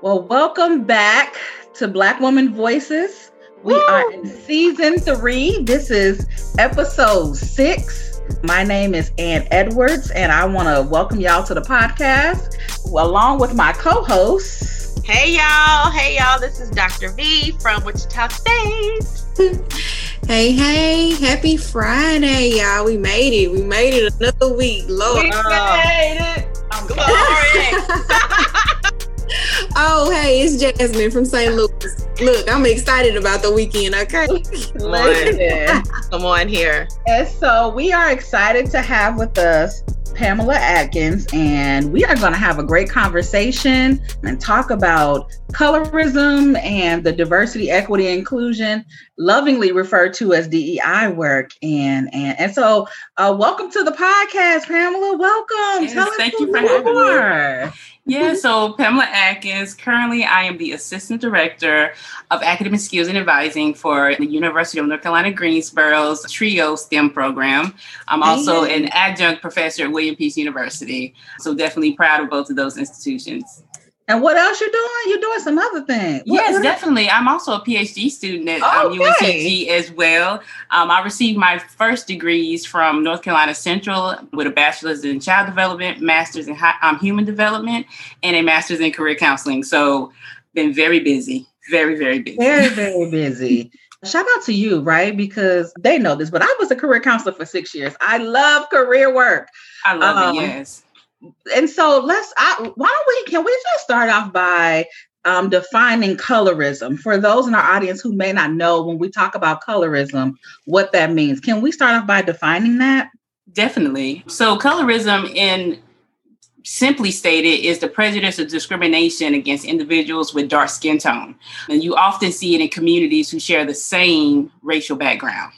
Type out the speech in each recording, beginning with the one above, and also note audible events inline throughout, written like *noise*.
Well, welcome back to Black Woman Voices. We Woo! are in season three. This is episode six. My name is Ann Edwards, and I want to welcome y'all to the podcast along with my co hosts. Hey, y'all. Hey, y'all. This is Dr. V from Wichita State. *laughs* Hey, hey, happy Friday, y'all. We made it. We made it another week. Lord. We made it. I'm *laughs* Glory. *laughs* oh, hey, it's Jasmine from St. Louis. Look, I'm excited about the weekend, okay? Come on. Come on here. And so we are excited to have with us Pamela Adkins, and we are going to have a great conversation and talk about colorism and the diversity, equity, inclusion, lovingly referred to as DEI work. And and and so, uh, welcome to the podcast, Pamela. Welcome. Yes, thank you for having me. Yeah, so Pamela Adkins. Currently, I am the Assistant Director of Academic Skills and Advising for the University of North Carolina Greensboro's TRIO STEM program. I'm also an adjunct professor at William Peace University. So definitely proud of both of those institutions. And what else you're doing? You're doing some other things. What, yes, what definitely. I'm also a PhD student at um. UNCG as well. Um, I received my first degrees from North Carolina Central with a bachelor's in child development, master's in um, human development, and a master's in career counseling. So, been very busy, very, very busy. Very, *laughs* very busy. Shout out to you, right? Because they know this, but I was a career counselor for six years. I love career work. I love um, it, yes and so let's I, why don't we can we just start off by um, defining colorism? For those in our audience who may not know when we talk about colorism what that means. Can we start off by defining that? Definitely. So colorism in simply stated is the prejudice or discrimination against individuals with dark skin tone. And you often see it in communities who share the same racial background.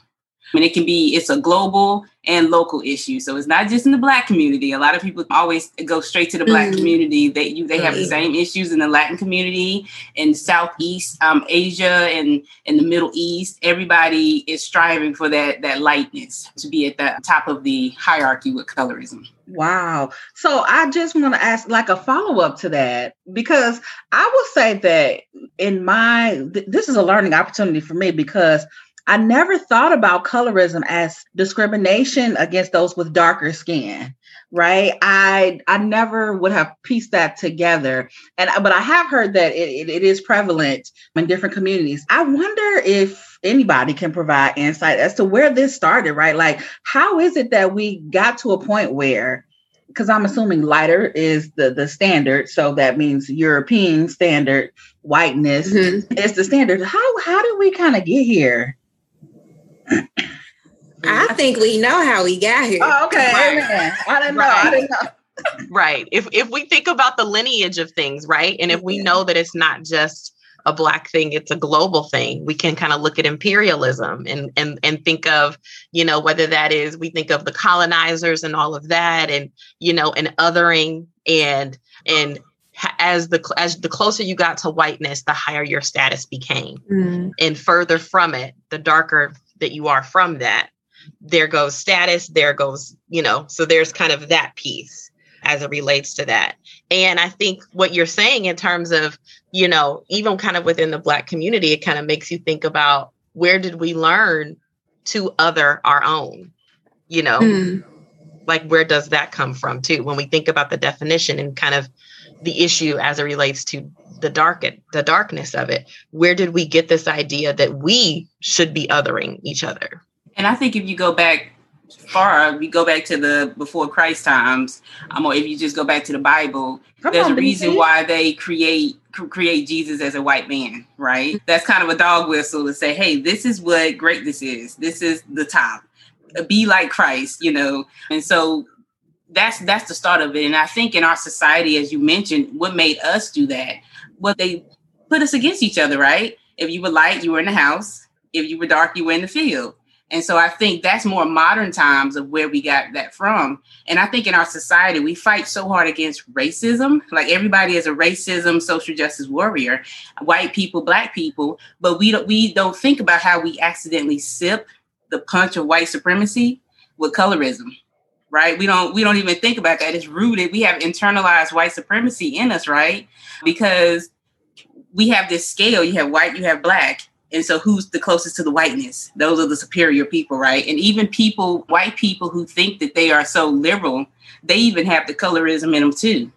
And it can be it's a global and local issues. so it's not just in the black community a lot of people always go straight to the black mm. community that you they have the same issues in the latin community in southeast um, asia and in the middle east everybody is striving for that that lightness to be at the top of the hierarchy with colorism Wow. So I just want to ask like a follow up to that because I will say that in my th- this is a learning opportunity for me because I never thought about colorism as discrimination against those with darker skin, right? I I never would have pieced that together, and but I have heard that it, it, it is prevalent in different communities. I wonder if anybody can provide insight as to where this started, right? Like, how is it that we got to a point where because I'm assuming lighter is the the standard, so that means European standard whiteness mm-hmm. is the standard. How how did we kind of get here? I think we know how we got here. Oh, okay. Right. I didn't know. Right. I didn't know. right. If if we think about the lineage of things, right? And if we know that it's not just a black thing, it's a global thing, we can kind of look at imperialism and and and think of, you know, whether that is we think of the colonizers and all of that and you know, and othering and and as the as the closer you got to whiteness the higher your status became mm. and further from it the darker that you are from that there goes status there goes you know so there's kind of that piece as it relates to that and i think what you're saying in terms of you know even kind of within the black community it kind of makes you think about where did we learn to other our own you know mm. like where does that come from too when we think about the definition and kind of the issue as it relates to the dark the darkness of it. Where did we get this idea that we should be othering each other? And i think if you go back far if you go back to the before christ times um, or if you just go back to the bible Come there's on, a reason why they create create jesus as a white man right? That's kind of a dog whistle to say hey this is what greatness is. This is the top. Be like christ you know? And so that's that's the start of it and i think in our society as you mentioned what made us do that Well, they put us against each other, right? If you were light, you were in the house. If you were dark, you were in the field. And so I think that's more modern times of where we got that from. And I think in our society, we fight so hard against racism. Like everybody is a racism, social justice warrior, white people, black people, but we don't we don't think about how we accidentally sip the punch of white supremacy with colorism. Right? We don't we don't even think about that. It's rooted. We have internalized white supremacy in us, right? Because we have this scale. You have white, you have black. And so who's the closest to the whiteness? Those are the superior people, right? And even people, white people who think that they are so liberal, they even have the colorism in them too.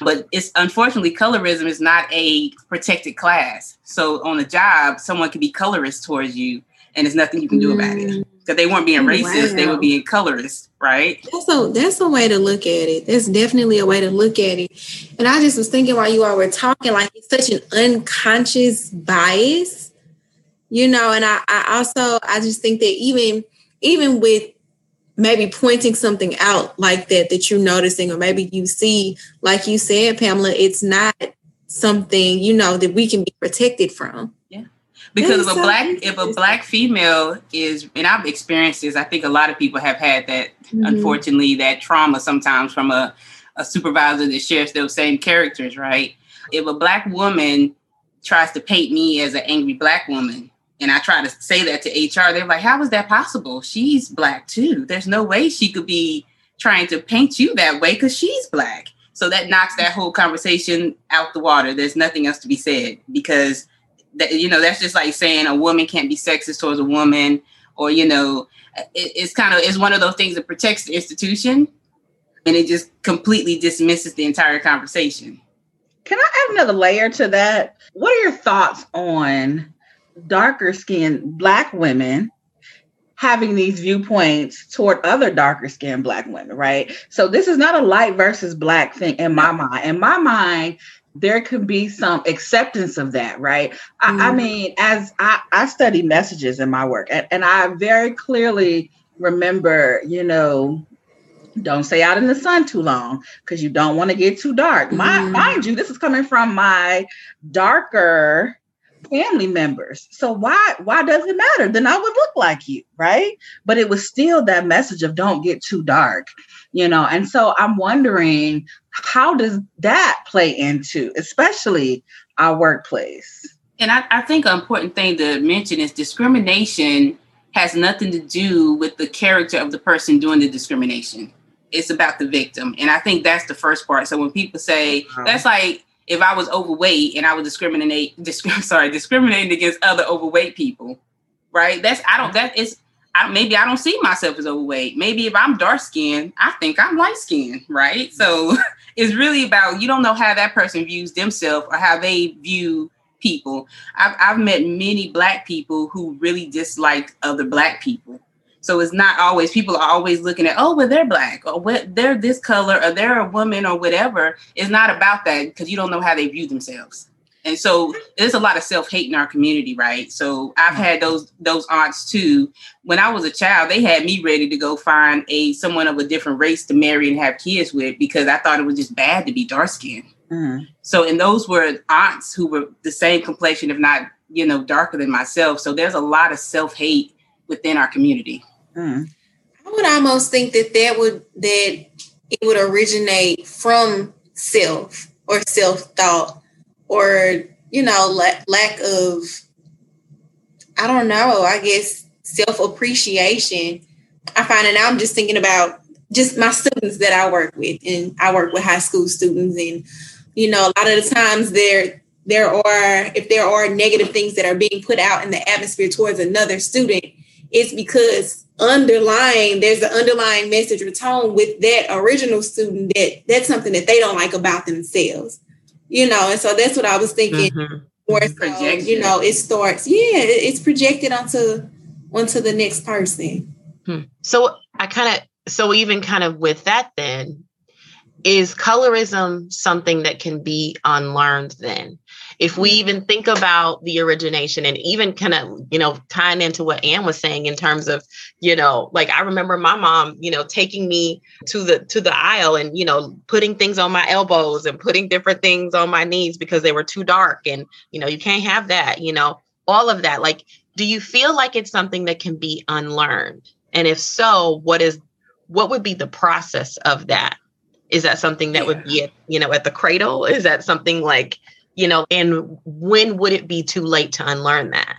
But it's unfortunately colorism is not a protected class. So on a job, someone can be colorist towards you and there's nothing you can do about it. Mm. Because mm. they weren't being racist, wow. they were being colorist, right? That's a that's a way to look at it. That's definitely a way to look at it. And I just was thinking while you all were talking, like it's such an unconscious bias, you know. And I, I also I just think that even even with maybe pointing something out like that that you're noticing, or maybe you see, like you said, Pamela, it's not something you know that we can be protected from because if a black if a black female is and I've experienced this, I think a lot of people have had that mm-hmm. unfortunately that trauma sometimes from a, a supervisor that shares those same characters, right? If a black woman tries to paint me as an angry black woman, and I try to say that to HR, they're like, How is that possible? She's black too. There's no way she could be trying to paint you that way because she's black. So that knocks that whole conversation out the water. There's nothing else to be said because that you know that's just like saying a woman can't be sexist towards a woman or you know it, it's kind of it's one of those things that protects the institution and it just completely dismisses the entire conversation can i add another layer to that what are your thoughts on darker skinned black women having these viewpoints toward other darker skinned black women, right? So this is not a light versus black thing in my mind. In my mind, there could be some acceptance of that, right? Mm-hmm. I, I, mean, as I, I study messages in my work, and, and I very clearly remember, you know, don't stay out in the sun too long because you don't want to get too dark. Mm-hmm. My, mind you, this is coming from my darker family members. So why why does it matter? Then I would look like you, right? But it was still that message of don't get too dark, you know. And so I'm wondering how does that play into especially our workplace? And I, I think an important thing to mention is discrimination has nothing to do with the character of the person doing the discrimination. It's about the victim. And I think that's the first part. So when people say that's like if I was overweight and I was discriminate, *laughs* disc- sorry, discriminating against other overweight people, right? That's I don't that is I, maybe I don't see myself as overweight. Maybe if I'm dark skinned, I think I'm light skinned, right? So *laughs* it's really about you don't know how that person views themselves or how they view people. I've, I've met many black people who really dislike other black people so it's not always people are always looking at, oh, well, they're black or what they're this color or they're a woman or whatever. It's not about that because you don't know how they view themselves. And so there's a lot of self-hate in our community, right? So I've had those those aunts too. When I was a child, they had me ready to go find a someone of a different race to marry and have kids with because I thought it was just bad to be dark skinned. Mm-hmm. So and those were aunts who were the same complexion, if not, you know, darker than myself. So there's a lot of self-hate within our community. Mm. I would almost think that that would that it would originate from self or self thought or you know lack, lack of I don't know I guess self appreciation. I find it now. I'm just thinking about just my students that I work with and I work with high school students and you know a lot of the times there there are if there are negative things that are being put out in the atmosphere towards another student it's because underlying there's an underlying message or tone with that original student that that's something that they don't like about themselves you know and so that's what i was thinking mm-hmm. more so, you know it starts yeah it's projected onto onto the next person hmm. so i kind of so even kind of with that then is colorism something that can be unlearned then if we even think about the origination and even kind of, you know, tying into what Ann was saying in terms of, you know, like I remember my mom, you know, taking me to the to the aisle and, you know, putting things on my elbows and putting different things on my knees because they were too dark and, you know, you can't have that, you know, all of that. Like, do you feel like it's something that can be unlearned? And if so, what is what would be the process of that? Is that something that yeah. would be at, you know, at the cradle? Is that something like you know, and when would it be too late to unlearn that?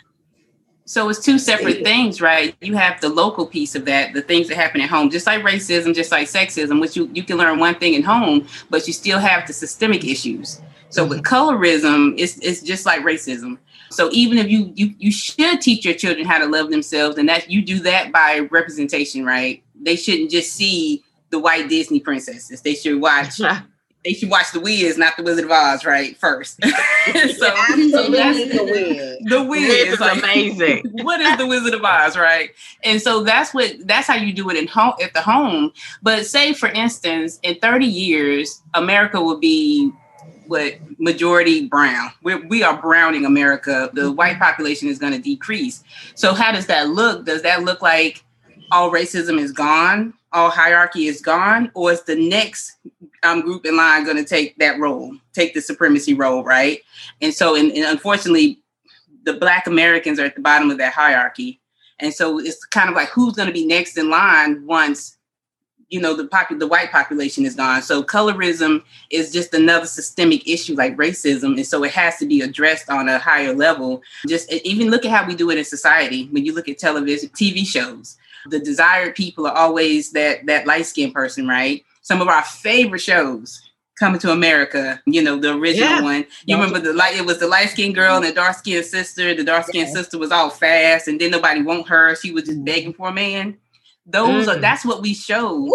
So it's two separate things, right? You have the local piece of that, the things that happen at home, just like racism, just like sexism, which you, you can learn one thing at home, but you still have the systemic issues. So mm-hmm. with colorism, it's it's just like racism. So even if you you you should teach your children how to love themselves, and that you do that by representation, right? They shouldn't just see the white Disney princesses. They should watch *laughs* they should watch The Wiz, not The Wizard of Oz, right? First. *laughs* *laughs* so, so that's The Wiz. The Wiz is like, amazing. *laughs* what is The Wizard of Oz, right? And so that's what that's how you do it in home at the home. But say for instance, in 30 years, America will be what majority brown. We're, we are browning America. The mm-hmm. white population is going to decrease. So how does that look? Does that look like all racism is gone? All hierarchy is gone, or is the next um, group in line going to take that role, take the supremacy role, right? And so, and, and unfortunately, the Black Americans are at the bottom of that hierarchy, and so it's kind of like who's going to be next in line once you know the popu- the white population is gone. So colorism is just another systemic issue like racism, and so it has to be addressed on a higher level. Just even look at how we do it in society. When you look at television, TV shows, the desired people are always that that light skinned person, right? Some of our favorite shows coming to America, you know, the original yeah. one. You remember the light, it was the light skinned girl and the dark skinned sister. The dark skinned yeah. sister was all fast and then nobody want her. She was just begging for a man. Those mm. are that's what we show.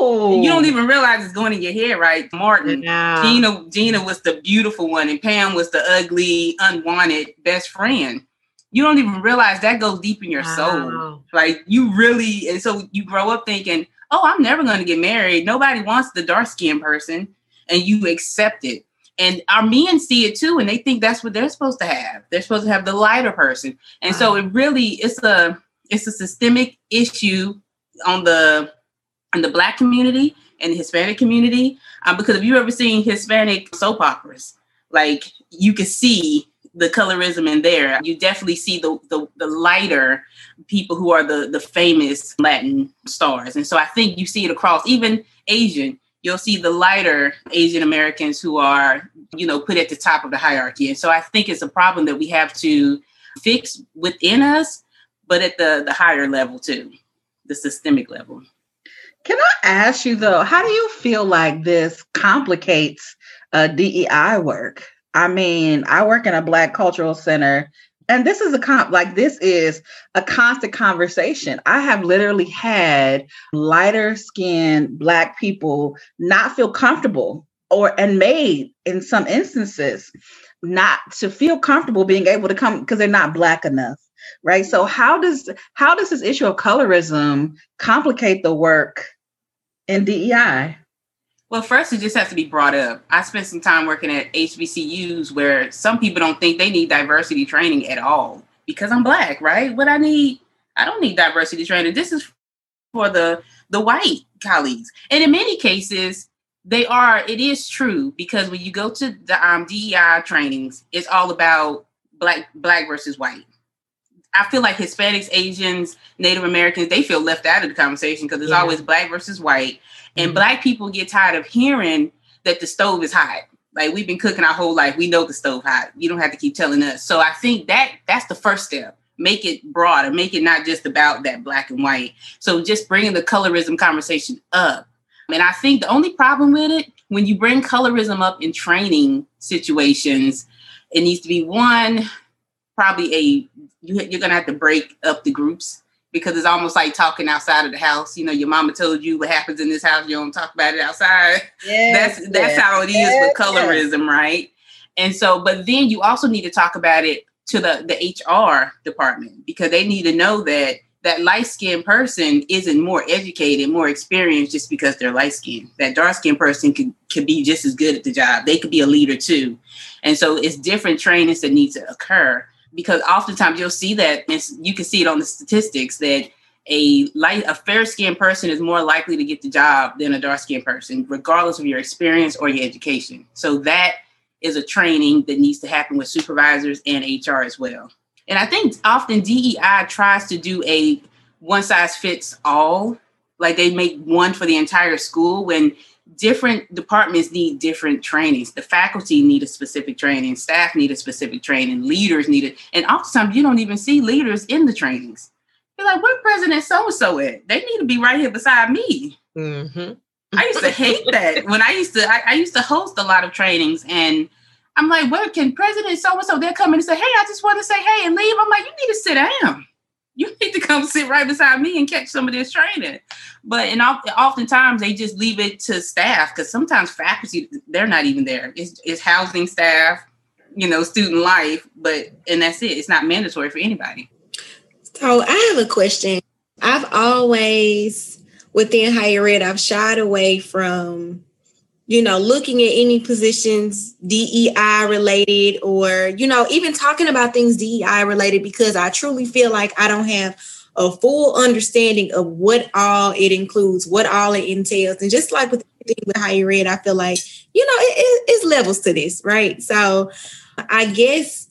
You don't even realize it's going in your head, right? Martin. Gina, Gina was the beautiful one, and Pam was the ugly, unwanted best friend you don't even realize that goes deep in your wow. soul. Like you really, and so you grow up thinking, oh, I'm never going to get married. Nobody wants the dark skinned person, and you accept it. And our men see it too, and they think that's what they're supposed to have. They're supposed to have the lighter person, and wow. so it really it's a it's a systemic issue on the in the black community and the Hispanic community. Um, because if you ever seen Hispanic soap operas, like you can see the colorism in there. You definitely see the, the, the lighter people who are the the famous Latin stars, and so I think you see it across even Asian. You'll see the lighter Asian Americans who are you know put at the top of the hierarchy, and so I think it's a problem that we have to fix within us, but at the the higher level too, the systemic level. Can I ask you though, how do you feel like this complicates uh, DEI work? I mean, I work in a Black Cultural Center, and this is a comp like this is a constant conversation. I have literally had lighter skinned Black people not feel comfortable or and made in some instances not to feel comfortable being able to come because they're not black enough right so how does how does this issue of colorism complicate the work in dei well, first, it just has to be brought up. I spent some time working at HBCUs where some people don't think they need diversity training at all because I'm black, right? What I need, I don't need diversity training. This is for the the white colleagues, and in many cases, they are. It is true because when you go to the um, DEI trainings, it's all about black black versus white. I feel like Hispanics, Asians, Native Americans, they feel left out of the conversation because it's yeah. always black versus white. And mm-hmm. black people get tired of hearing that the stove is hot. Like we've been cooking our whole life. We know the stove hot. You don't have to keep telling us. So I think that that's the first step. Make it broader. Make it not just about that black and white. So just bringing the colorism conversation up. And I think the only problem with it, when you bring colorism up in training situations, it needs to be one, probably a you, you're gonna have to break up the groups because it's almost like talking outside of the house. You know, your mama told you what happens in this house, you don't talk about it outside. Yes, that's that's yes, how it is yes, with colorism, right? And so, but then you also need to talk about it to the the HR department because they need to know that that light skinned person isn't more educated, more experienced just because they're light skinned. That dark skinned person could, could be just as good at the job. They could be a leader too. And so it's different trainings that need to occur because oftentimes you'll see that you can see it on the statistics that a light a fair skinned person is more likely to get the job than a dark skinned person regardless of your experience or your education. So that is a training that needs to happen with supervisors and hr as well. And i think often dei tries to do a one size fits all like they make one for the entire school when different departments need different trainings. The faculty need a specific training, staff need a specific training, leaders need it. And oftentimes you don't even see leaders in the trainings. You're like, where President so and so at? They need to be right here beside me. Mm-hmm. I used to hate that *laughs* when I used to I, I, used to host a lot of trainings and I'm like, what can President so and so? They're coming and say, hey, I just want to say hey and leave. I'm like, you need to sit down. You *laughs* need to come sit right beside me and catch some of this training. But and oftentimes they just leave it to staff because sometimes faculty they're not even there. It's, it's housing staff, you know, student life, but and that's it. It's not mandatory for anybody. So I have a question. I've always within higher ed, I've shied away from you know, looking at any positions DEI related or, you know, even talking about things DEI related because I truly feel like I don't have a full understanding of what all it includes, what all it entails. And just like with everything with higher ed, I feel like, you know, it, it, it's levels to this, right? So I guess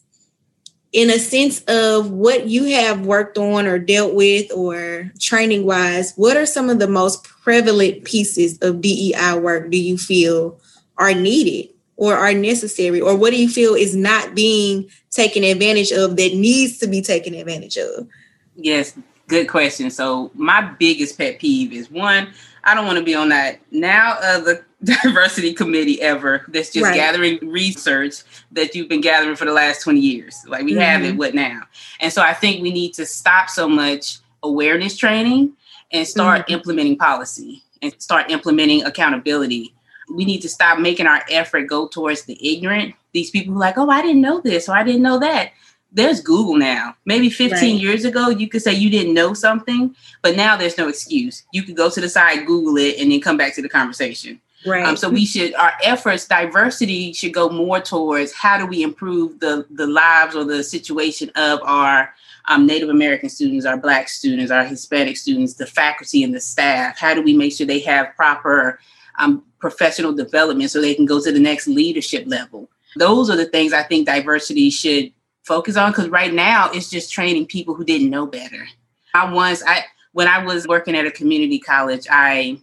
in a sense of what you have worked on or dealt with or training wise, what are some of the most prevalent pieces of DEI work do you feel are needed or are necessary? Or what do you feel is not being taken advantage of that needs to be taken advantage of? Yes, good question. So, my biggest pet peeve is one, I don't want to be on that now of the diversity committee ever that's just right. gathering research that you've been gathering for the last 20 years. Like we mm-hmm. have it, mm-hmm. what now? And so I think we need to stop so much awareness training and start mm-hmm. implementing policy and start implementing accountability. We need to stop making our effort go towards the ignorant. These people who are like, oh, I didn't know this or I didn't know that there's Google now. Maybe 15 right. years ago, you could say you didn't know something, but now there's no excuse. You could go to the side, Google it, and then come back to the conversation. Right. Um, so we should our efforts, diversity should go more towards how do we improve the the lives or the situation of our um, Native American students, our Black students, our Hispanic students, the faculty and the staff. How do we make sure they have proper um, professional development so they can go to the next leadership level? Those are the things I think diversity should focus on because right now it's just training people who didn't know better. I once I when I was working at a community college, I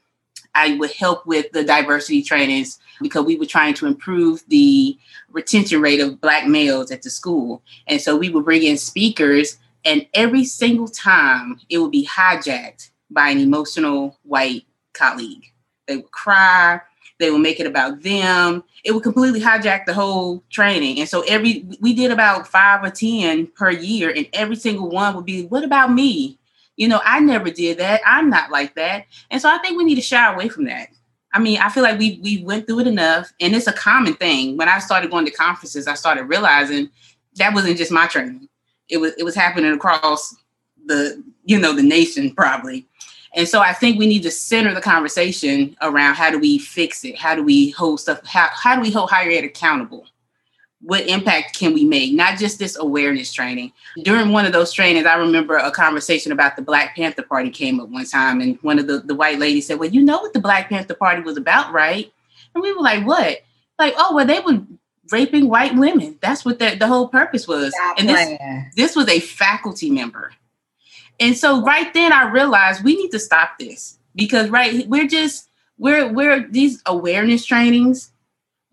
I would help with the diversity trainings because we were trying to improve the retention rate of black males at the school. And so we would bring in speakers and every single time it would be hijacked by an emotional white colleague. They would cry, they would make it about them. It would completely hijack the whole training. And so every we did about five or ten per year, and every single one would be, "What about me?" You know, I never did that. I'm not like that. And so I think we need to shy away from that. I mean, I feel like we we went through it enough, and it's a common thing. When I started going to conferences, I started realizing that wasn't just my training. It was it was happening across the you know the nation probably. And so I think we need to center the conversation around how do we fix it? How do we hold stuff? How, how do we hold higher ed accountable? What impact can we make? Not just this awareness training. During one of those trainings, I remember a conversation about the Black Panther Party came up one time, and one of the, the white ladies said, Well, you know what the Black Panther Party was about, right? And we were like, What? Like, oh, well, they were raping white women. That's what the, the whole purpose was. Stop and this, this was a faculty member and so right then I realized we need to stop this because right we're just we're we're these awareness trainings.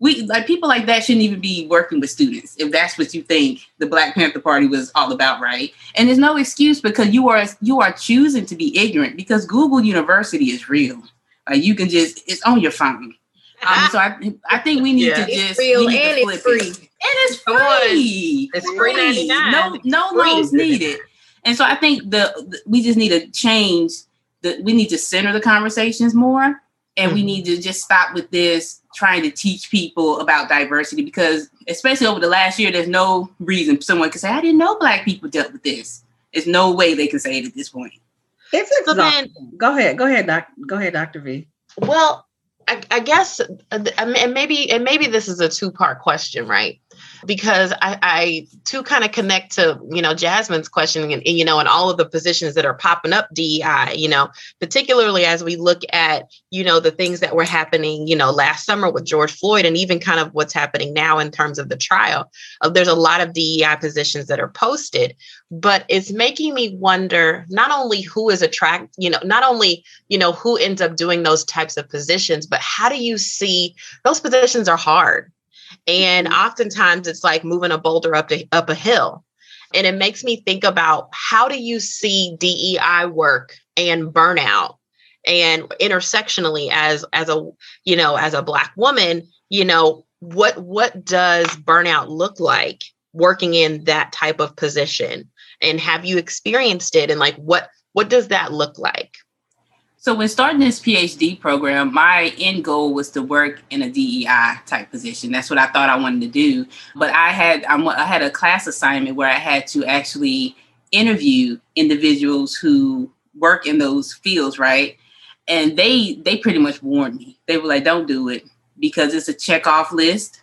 We like people like that shouldn't even be working with students if that's what you think the Black Panther Party was all about, right? And there's no excuse because you are you are choosing to be ignorant because Google University is real. Like you can just it's on your phone. Um, so I, I think we need yeah. to just real and it's free. It. And it's free. It's free. free. No, no loans needed. And so I think the, the we just need to change the we need to center the conversations more and mm-hmm. we need to just stop with this trying to teach people about diversity because especially over the last year there's no reason someone could say I didn't know black people dealt with this. There's no way they can say it at this point. It's exhausting. So then, go ahead. Go ahead, doc. Go ahead, Dr. V. Well, I, I guess, uh, and maybe, and maybe this is a two-part question, right? Because I, I to kind of connect to you know Jasmine's question and, you know and all of the positions that are popping up DEI you know particularly as we look at you know the things that were happening you know last summer with George Floyd and even kind of what's happening now in terms of the trial uh, there's a lot of DEI positions that are posted. But it's making me wonder not only who is attract you know not only you know who ends up doing those types of positions but how do you see those positions are hard and mm-hmm. oftentimes it's like moving a boulder up to up a hill. And it makes me think about how do you see DEI work and burnout and intersectionally as as a you know as a black woman you know what what does burnout look like working in that type of position and have you experienced it and like what what does that look like so when starting this PhD program, my end goal was to work in a DEI type position. That's what I thought I wanted to do. But I had I had a class assignment where I had to actually interview individuals who work in those fields, right? And they they pretty much warned me. They were like, "Don't do it because it's a check off list.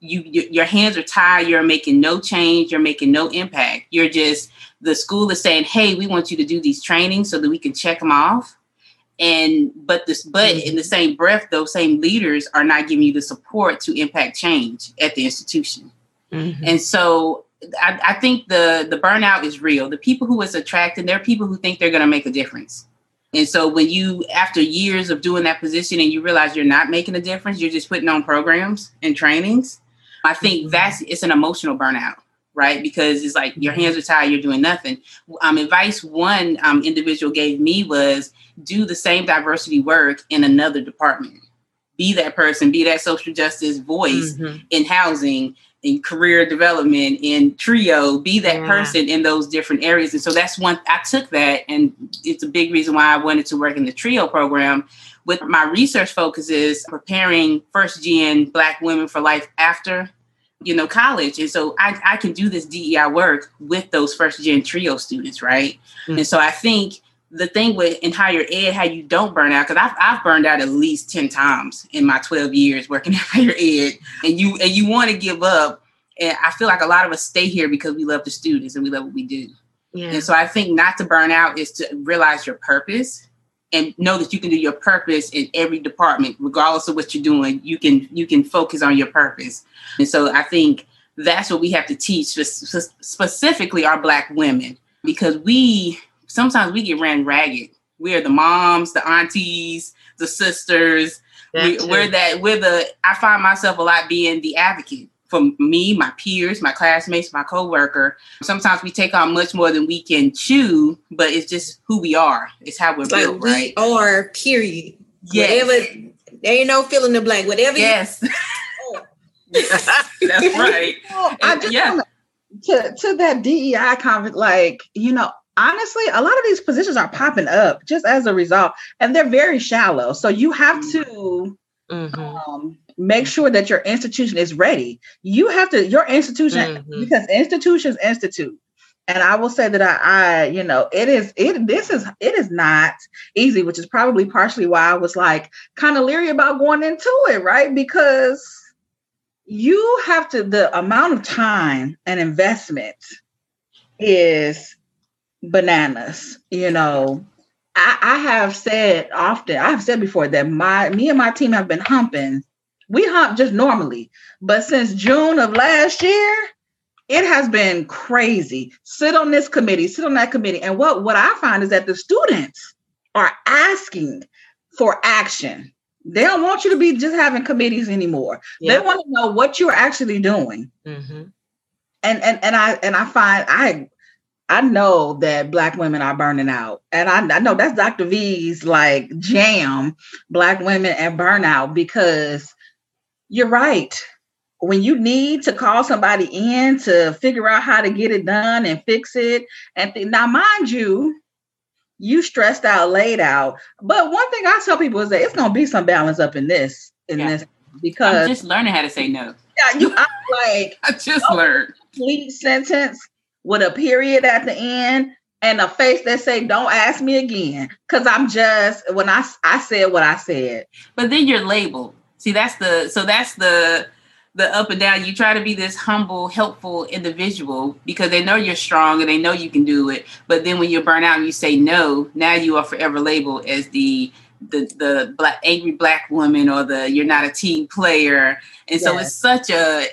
You, you your hands are tied. You're making no change. You're making no impact. You're just the school is saying, "Hey, we want you to do these trainings so that we can check them off." And but this but mm-hmm. in the same breath those same leaders are not giving you the support to impact change at the institution mm-hmm. and so I, I, think the the burnout is real the people who is it's attracting they're people who think they're going to make a difference and so when you after years of doing that position and you realize you're not making a difference you're just putting on programs and trainings i think mm-hmm. that's it's an emotional burnout right? Because it's like your hands are tied, you're doing nothing. Um, advice one um, individual gave me was do the same diversity work in another department. Be that person, be that social justice voice mm-hmm. in housing, in career development, in trio, be that yeah. person in those different areas. And so that's one, I took that, and it's a big reason why I wanted to work in the trio program. With my research focus is preparing first gen Black women for life after you know, college. And so I, I can do this DEI work with those first gen trio students, right? Mm-hmm. And so I think the thing with in higher ed, how you don't burn out, because I've, I've burned out at least 10 times in my 12 years working *laughs* in higher ed, and you and you want to give up. And I feel like a lot of us stay here because we love the students and we love what we do. Yeah. And so I think not to burn out is to realize your purpose and know that you can do your purpose in every department, regardless of what you're doing. You can you can focus on your purpose. And so I think that's what we have to teach specifically our black women because we sometimes we get ran ragged. We are the moms, the aunties, the sisters. We, we're that we're the. I find myself a lot being the advocate for me, my peers, my classmates, my coworker. Sometimes we take on much more than we can chew, but it's just who we are. It's how we're built, we right? Or period. Yes. Whatever. There ain't no fill in the blank. Whatever. Yes. *laughs* You, oh. That's right. *laughs* Well, I just yeah. to to that DEI comment, like you know, honestly, a lot of these positions are popping up just as a result, and they're very shallow. So you have to mm-hmm. um, make sure that your institution is ready. You have to your institution mm-hmm. because institutions institute. And I will say that I, I, you know, it is it this is it is not easy, which is probably partially why I was like kind of leery about going into it, right? Because you have to the amount of time and investment is bananas, you know. I, I have said often, I've said before that my me and my team have been humping. We hump just normally, but since June of last year, it has been crazy. Sit on this committee, sit on that committee. And what, what I find is that the students are asking for action. They don't want you to be just having committees anymore. Yeah. They want to know what you're actually doing. Mm-hmm. And and and I and I find I I know that black women are burning out. And I, I know that's Dr. V's like jam, black women and burnout, because you're right. When you need to call somebody in to figure out how to get it done and fix it, and th- now, mind you, you stressed out, laid out. But one thing I tell people is that it's gonna be some balance up in this, in yeah. this, because I'm just learning how to say no. Yeah, you I'm like *laughs* I just learned complete sentence with a period at the end and a face that say don't ask me again because i'm just when i i said what i said but then you're labeled see that's the so that's the the up and down. You try to be this humble helpful individual because they know you're strong and they know you can do it. But then when you're burnt out and you say no now you are forever labeled as the the the black angry black woman or the you're not a team player. And so it's such a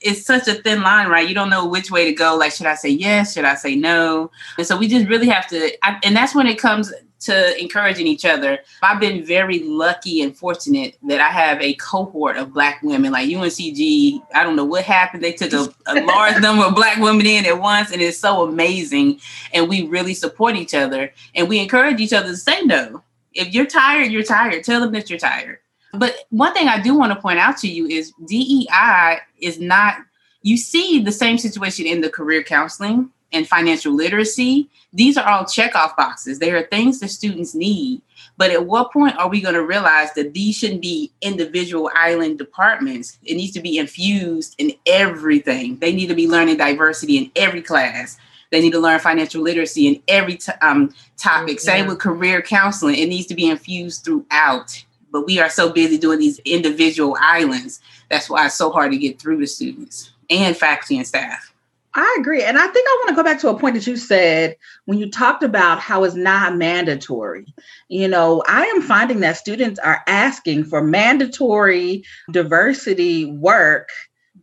it's such a thin line right? You don't know which way to go. Like should i say yes? Should i say no? And so we just really have to I, and that's when it comes to encouraging each other. I've been very lucky and fortunate that i have a cohort of black women. Like uncg i don't know what happened. They took a, a *laughs* large number of black women in at once and it's so amazing. And we really support each other and we encourage each other to say no If you're tired, you're tired. Tell them that you're tired. But one thing I do want to point out to you is DEI is not, you see the same situation in the career counseling and financial literacy. These are all checkoff boxes. They are things that students need. But at what point are we going to realize that these shouldn't be individual island departments? It needs to be infused in everything. They need to be learning diversity in every class. They need to learn financial literacy in every t- um, topic. Mm-hmm. Same with career counseling. It needs to be infused throughout. But we are so busy doing these individual islands. That's why it's so hard to get through to students and faculty and staff. I agree. And I think I want to go back to a point that you said when you talked about how it's not mandatory. You know, I am finding that students are asking for mandatory diversity work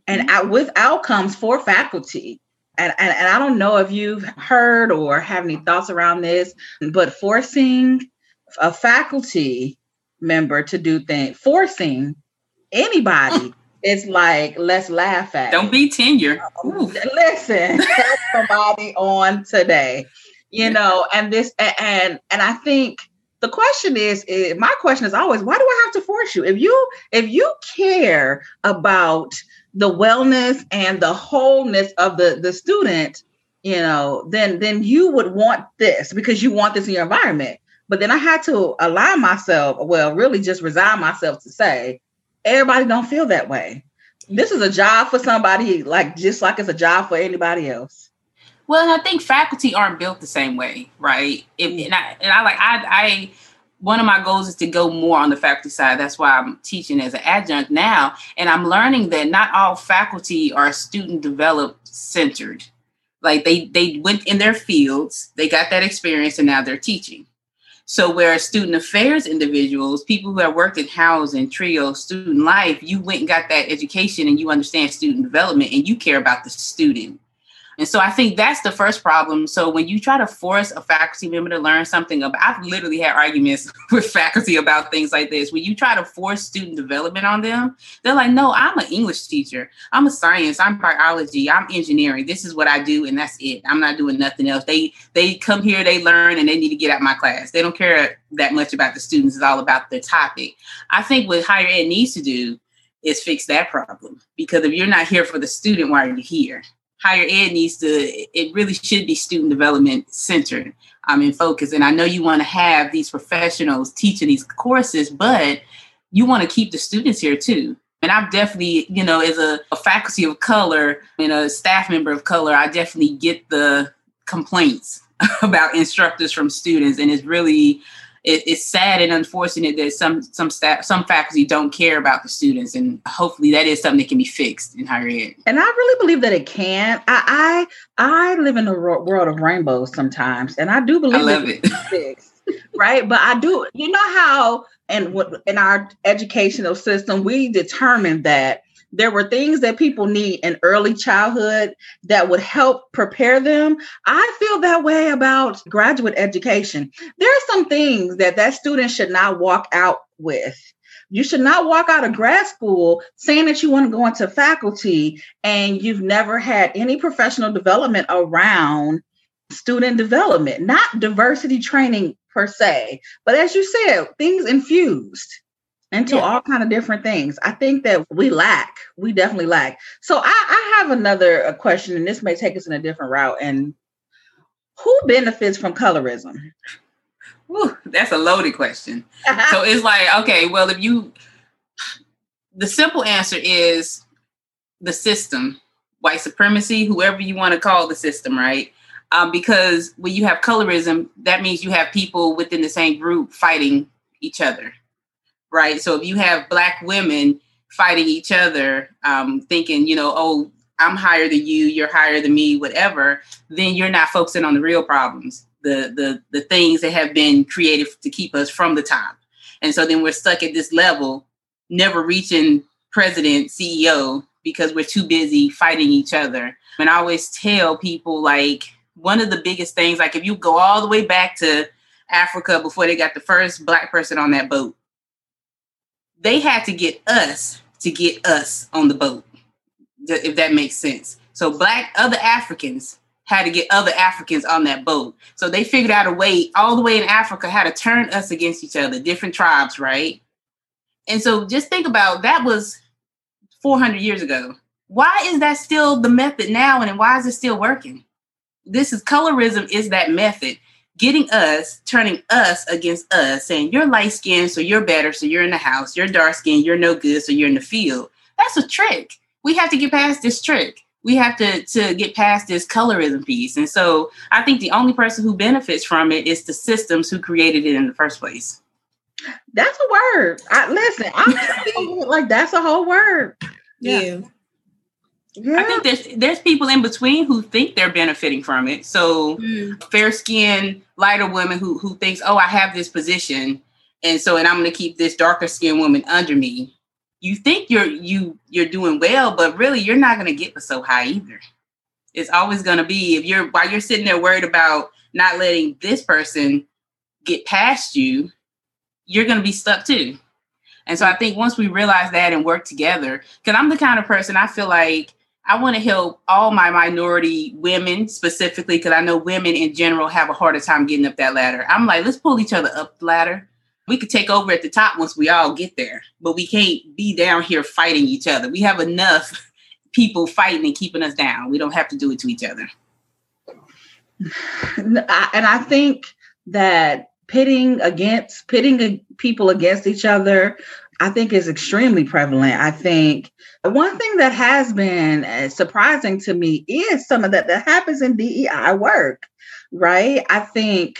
and mm-hmm. with outcomes for faculty. And, and, and I don't know if you've heard or have any thoughts around this, but forcing a faculty member to do things, forcing anybody *laughs* it's like let's laugh at. Don't it. be tenure. Um, Oof. Listen, *laughs* somebody on today, you know, and this and and I think the question is, is, my question is always why do I have to force you? If you if you care about the wellness and the wholeness of the the student, you know, then then you would want this because you want this in your environment. But then I had to align myself, well, really just resign myself to say, everybody don't feel that way. This is a job for somebody like just like it's a job for anybody else. Well, I think faculty aren't built the same way, right? If, mm. and I and I like I I one of my goals is to go more on the faculty side. That's why I'm teaching as an adjunct now, and I'm learning that not all faculty are student developed centered. Like they they went in their fields, they got that experience, and now they're teaching. So, where student affairs individuals, people who have worked in housing, trio, student life, you went and got that education and you understand student development and you care about the student. And so I think that's the first problem. So when you try to force a faculty member to learn something about, I've literally had arguments *laughs* with faculty about things like this. When you try to force student development on them, they're like, no, I'm an English teacher. I'm a science, I'm biology, I'm engineering. This is what I do, and that's it. I'm not doing nothing else. They they come here, they learn, and they need to get out my class. They don't care that much about the students. It's all about the topic. I think what higher ed needs to do is fix that problem. Because if you're not here for the student, why are you here? Higher ed needs to it really should be student development centered um, in focus and i know you want to have these professionals teaching these courses but you want to keep the students here too. And i've definitely you know as a, a faculty of color and a staff member of color i definitely get the complaints *laughs* about instructors from students. And it's really it, it's sad and unfortunate that some some staff some faculty don't care about the students and hopefully that is something that can be fixed in higher ed. And i really believe that it can. I i, I live in a world of rainbows sometimes and i do believe I love it fixed, *laughs* right? But i do you know how and what in our educational system we determine that there were things that people need in early childhood that would help prepare them. I feel that way about graduate education. There are some things that that student should not walk out with. You should not walk out of grad school saying that you want to go into faculty and you've never had any professional development around student development, not diversity training per se, but as you said, things infused into yeah. all kind of different things. I think that we lack, we definitely lack. So I, I have another question, and this may take us in a different route. And who benefits from colorism? Ooh, that's a loaded question. so it's *laughs* like, okay, well, if you, the simple answer is the system, white supremacy, whoever you want to call the system, right? Um, because when you have colorism, that means you have people within the same group fighting each other right? So if you have black women fighting each other, um, thinking, you know, oh, I'm higher than you, you're higher than me, whatever, then you're not focusing on the real problems, the the the things that have been created to keep us from the top. And so then we're stuck at this level, never reaching president, CEO, because we're too busy fighting each other. And I always tell people like one of the biggest things, like if you go all the way back to Africa before they got the first black person on that boat, they had to get us to get us on the boat, if that makes sense. So black other Africans had to get other Africans on that boat. So they figured out a way all the way in Africa how to turn us against each other, different tribes, right? And so just think about that was 400 years ago. Why is that still the method now and why is it still working? This is colorism is that method getting us, turning us against us, saying you're light skinned, so you're better, so you're in the house, you're dark skinned, you're no good, so you're in the field. That's a trick. We have to get past this trick. We have to, to get past this colorism piece. And so I think the only person who benefits from it is the systems who created it in the first place. That's a word. I listen, I'm *laughs* like that's a whole word. Yeah. yeah. Yeah. I think there's there's people in between who think they're benefiting from it. So mm. fair skinned, lighter women who who thinks, oh, I have this position, and so and I'm going to keep this darker skinned woman under me. You think you're you you're doing well, but really you're not going to get so high either. It's always going to be if you're while you're sitting there worried about not letting this person get past you, you're going to be stuck too. And so I think once we realize that and work together, because I'm the kind of person I feel like I want to help all my minority women specifically because I know women in general have a harder time getting up that ladder. I'm like, let's pull each other up the ladder. We could take over at the top once we all get there, but we can't be down here fighting each other. We have enough *laughs* people fighting and keeping us down. We don't have to do it to each other. And I think that pitting against pitting people against each other I think is extremely prevalent. I think one thing that has been uh, surprising to me is some of that that happens in DEI work, right? I think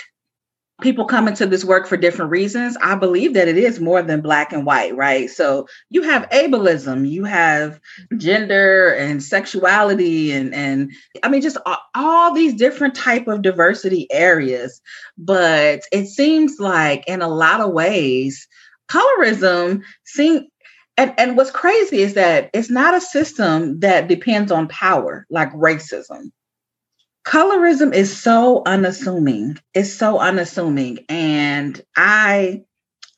people come into this work for different reasons. I believe that it is more than black and white, right? So you have ableism, you have gender and sexuality and and I mean just all, all these different type of diversity areas. But it seems like in a lot of ways colorism seem and, and what's crazy is that it's not a system that depends on power like racism. Colorism is so unassuming. It's so unassuming. And I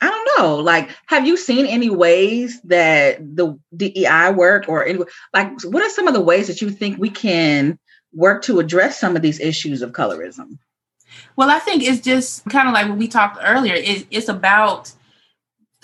I don't know. Like, have you seen any ways that the DEI work or any like what are some of the ways that you think we can work to address some of these issues of colorism? Well, I think it's just kind of like what we talked earlier. It, it's about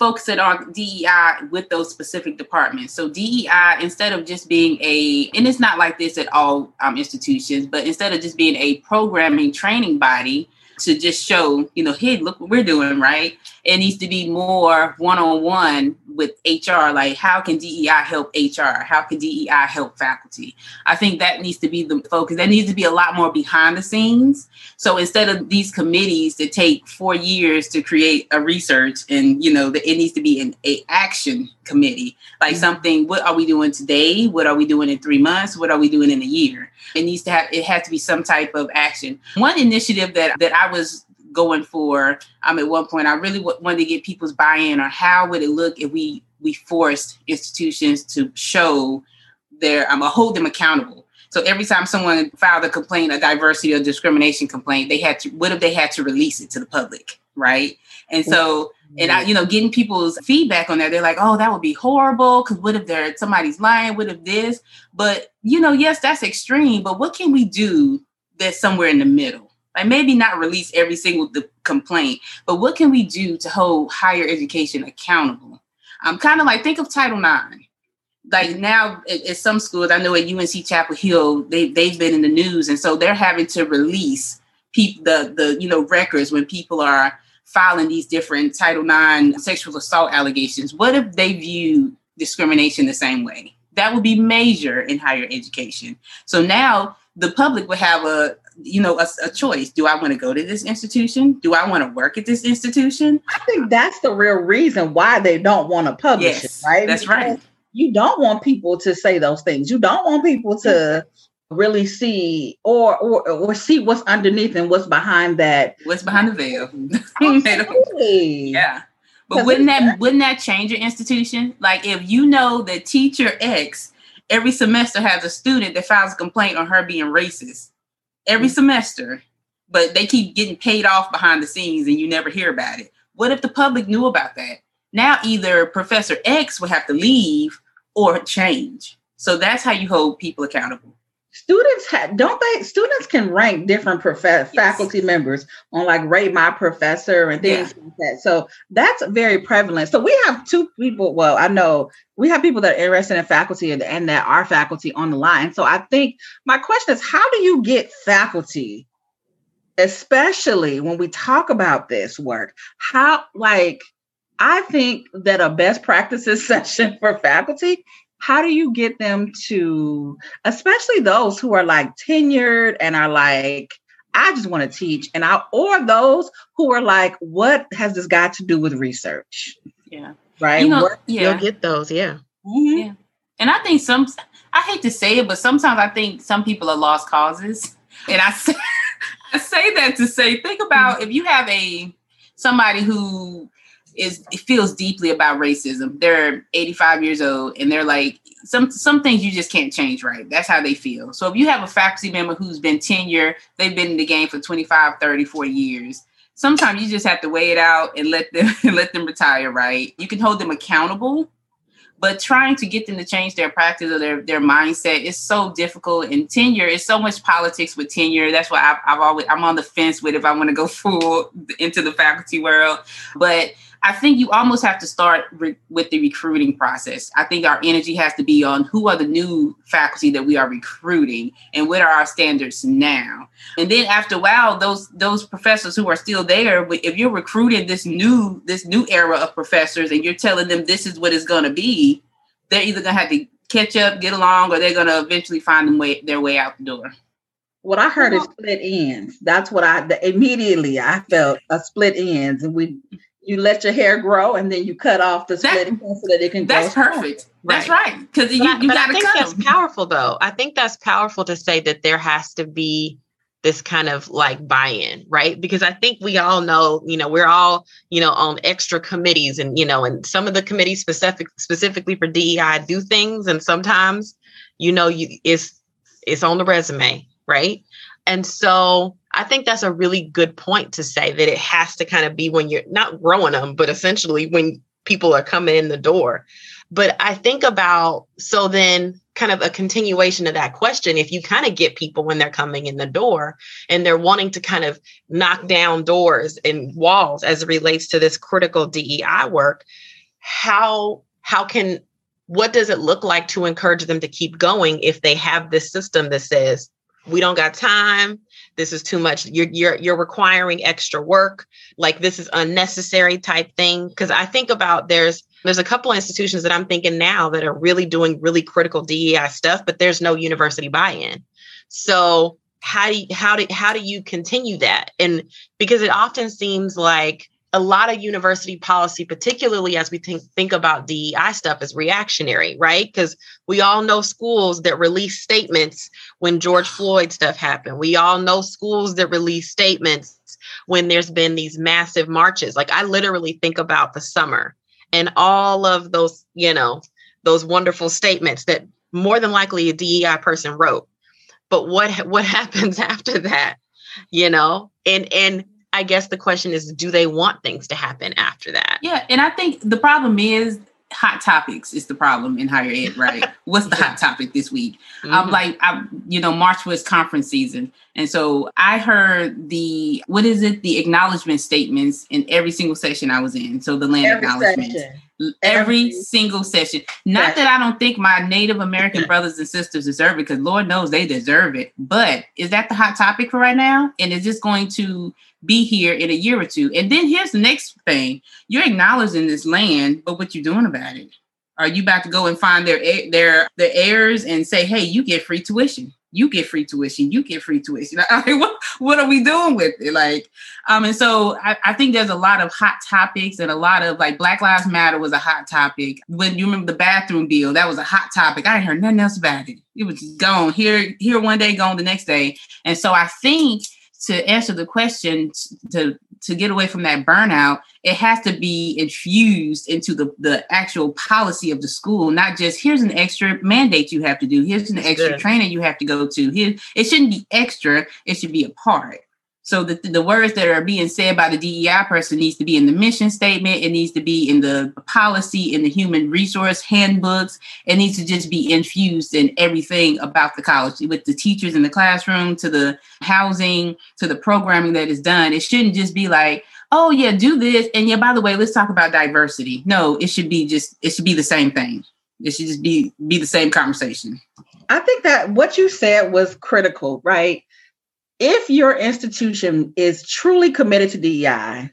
focusing on DEI with those specific departments. So DEI, instead of just being a, and it's not like this at all um, institutions, but instead of just being a programming training body, to just show, you know, hey, look what we're doing, right? It needs to be more one on one with HR. Like, how can DEI help HR? How can DEI help faculty? I think that needs to be the focus. That needs to be a lot more behind the scenes. So instead of these committees that take four years to create a research, and you know, it needs to be an a action committee, like mm-hmm. something. What are we doing today? What are we doing in three months? What are we doing in a year? It needs to have. It has to be some type of action. One initiative that that I was going for um, at one point. I really w- wanted to get people's buy-in on how would it look if we we forced institutions to show their um, hold them accountable. So every time someone filed a complaint, a diversity or discrimination complaint, they had to what if they had to release it to the public, right? And so and I, you know, getting people's feedback on that, they're like, "Oh, that would be horrible." Because what if there somebody's lying? What if this? But you know, yes, that's extreme. But what can we do that's somewhere in the middle? Like maybe not release every single complaint, but what can we do to hold higher education accountable? I'm kind of like think of Title IX. Like now at, at, some schools, I know at UNC Chapel Hill, they they've been in the news, and so they're having to release people the the you know records when people are filing these different Title IX sexual assault allegations. What if they view discrimination the same way? That would be major in higher education. So now the public would have a you know a, a choice. Do i want to go to this institution? Do i want to work at this institution? I think that's the real reason why they don't want to publish yes, it right? that's because right you don't want people to say those things. You don't want people to really see or or or see what's underneath and what's behind that. What's behind the veil. *laughs* Yeah. But wouldn't that wouldn't that change your institution? Like if you know that teacher x every semester has a student that files a complaint on her being racist every mm-hmm. semester, but they keep getting paid off behind the scenes and you never hear about it. What if the public knew about that? Now either Professor X will have to leave or change. So that's how you hold people accountable. Students have don't they students can rank different prof- faculty members on like rate my professor and things yeah. like that. So that's very prevalent. So we have two people well i know we have people that are interested in faculty and, and that are faculty on the line. So i think my question is how do you get faculty especially when we talk about this work? How like i think that a best practices *laughs* session for faculty how do you get them to especially those who are like tenured and are like i just want to teach and i or those who are like what has this got to do with research? Yeah. Right? You know, yeah you'll get those yeah. Mm-hmm. yeah. And i think some i hate to say it but sometimes i think some people are lost causes. And i say *laughs* i say that to say think about if you have a somebody who is it feels deeply about racism. They're 85 years old and they're like some some things you just can't change, right? That's how they feel. So if you have a faculty member who's been tenure, they've been in the game for 25, 30, 40 years. Sometimes you just have to weigh it out and let them *laughs* let them retire, right? You can hold them accountable, but trying to get them to change their practice or their, their mindset is so difficult and tenure is so much politics with tenure that's why I've, I've always i'm on the fence with if i want to go *laughs* full into the faculty world but I think you almost have to start re- with the recruiting process. I think our energy has to be on who are the new faculty that we are recruiting and what are our standards now. And then after a while, those those professors who are still there, if you're recruiting this new this new era of professors and you're telling them this is what it's going to be, they're either going to have to catch up, get along, or they're going to eventually find them way, their way out the door. What I heard is split ends. That's what I the, immediately I felt a split ends, and we you let your hair grow and then you cut off the split that, so that it can that's perfect. Right. that's right. because you, you got to cut that's powerful though. I think that's powerful to say that there has to be this kind of like buy-in right? Because i think we all know you know we're all you know on extra committees and you know and some of the committees specific specifically for dei do things and sometimes you know you it's it's on the resume right? And so I think that's a really good point to say that it has to kind of be when you're not growing them, but essentially when people are coming in the door. But I think about so then kind of a continuation of that question if you kind of get people when they're coming in the door and they're wanting to kind of knock down doors and walls as it relates to this critical DEI work, how how can what does it look like to encourage them to keep going if they have this system that says we don't got time this is too much. You're you're you're requiring extra work. Like this is unnecessary type thing. Because i think about there's there's a couple institutions that i'm thinking now that are really doing really critical dei stuff but there's no university buy-in. So how do you, how do how do you continue that? And because it often seems like a lot of university policy, particularly as we think, think about DEI stuff, is reactionary, right? Because we all know schools that release statements when George *sighs* Floyd stuff happened. We all know schools that release statements when there's been these massive marches. Like I literally think about the summer and all of those, you know, those wonderful statements that more than likely a DEI person wrote. But what *laughs* what happens after that? You know, and and I guess the question is, do they want things to happen after that? Yeah, and I think the problem is hot topics is the problem in higher ed, right? *laughs* What's the hot topic this week? Mm-hmm. I'm like, I, you know, March was conference season. And so I heard the, what is it? The acknowledgement statements in every single session I was in. So the land every acknowledgements. Session. Every, single session. Not that I don't think my Native American *laughs* brothers and sisters deserve it, because Lord knows they deserve it. But is that the hot topic for right now? And is this going to be here in a year or two. And then here's the next thing: you're acknowledging this land, but what you doing about it? Are you about to go and find their their their heirs and say, "Hey, you get free tuition"? You get free tuition, you get free tuition. *laughs* What, what are we doing with it? Like, um, and so I, I, think there's a lot of hot topics and a lot of like Black Lives Matter was a hot topic. When you remember the bathroom bill, that was a hot topic. I heard nothing else about it. It was gone here, here one day, gone the next day. And so I think to answer the question to to get away from that burnout it has to be infused into the the actual policy of the school not just here's an extra mandate you have to do. Here's an extra training you have to go to. Here it shouldn't be extra. It should be a part So the, the words that are being said by the DEI person needs to be in the mission statement. It needs to be in the policy, in the human resource handbooks. It needs to just be infused in everything about the college, with the teachers in the classroom, to the housing, to the programming that is done. It shouldn't just be like, oh yeah, do this. And yeah, by the way, let's talk about diversity. No, it should be just, it should be the same thing. It should just be be the same conversation. I think that what you said was critical, right? If your institution is truly committed to DEI,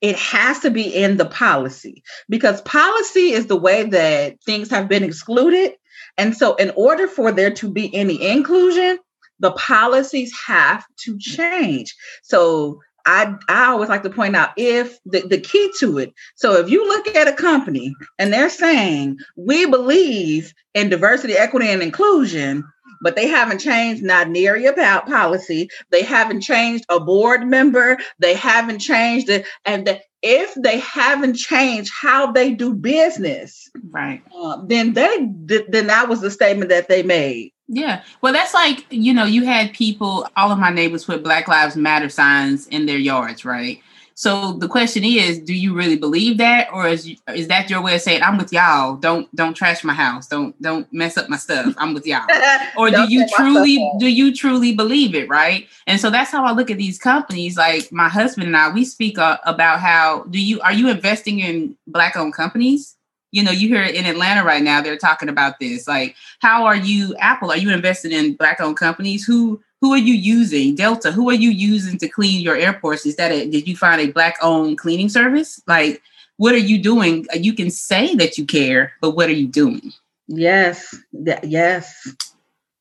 it has to be in the policy because policy is the way that things have been excluded. And so, in order for there to be any inclusion, the policies have to change. So, I, I always like to point out if the, the key to it. So if you look at a company and they're saying, we believe in diversity, equity, and inclusion, but they haven't changed not near about policy. They haven't changed a board member. They haven't changed it. And the, if they haven't changed how they do business, right, uh, then they then that was the statement that they made. Yeah. Well, that's like, you know, you had people, all of my neighbors put Black Lives Matter signs in their yards, right? So the question is, do you really believe that, or is is that your way of saying I'm with y'all? Don't don't trash my house. Don't don't mess up my stuff. I'm with y'all. *laughs* Or do you truly do you truly believe it, right? And so that's how I look at these companies. Like my husband and I, we speak uh, about how do you are you investing in black owned companies? You know, you hear in Atlanta right now, they're talking about this. Like, how are you, Apple? Are you investing in black owned companies? Who who are you using? Delta, who are you using to clean your airports? Is that a, did you find a black owned cleaning service? Like, what are you doing? You can say that you care, but what are you doing? Yes, yes,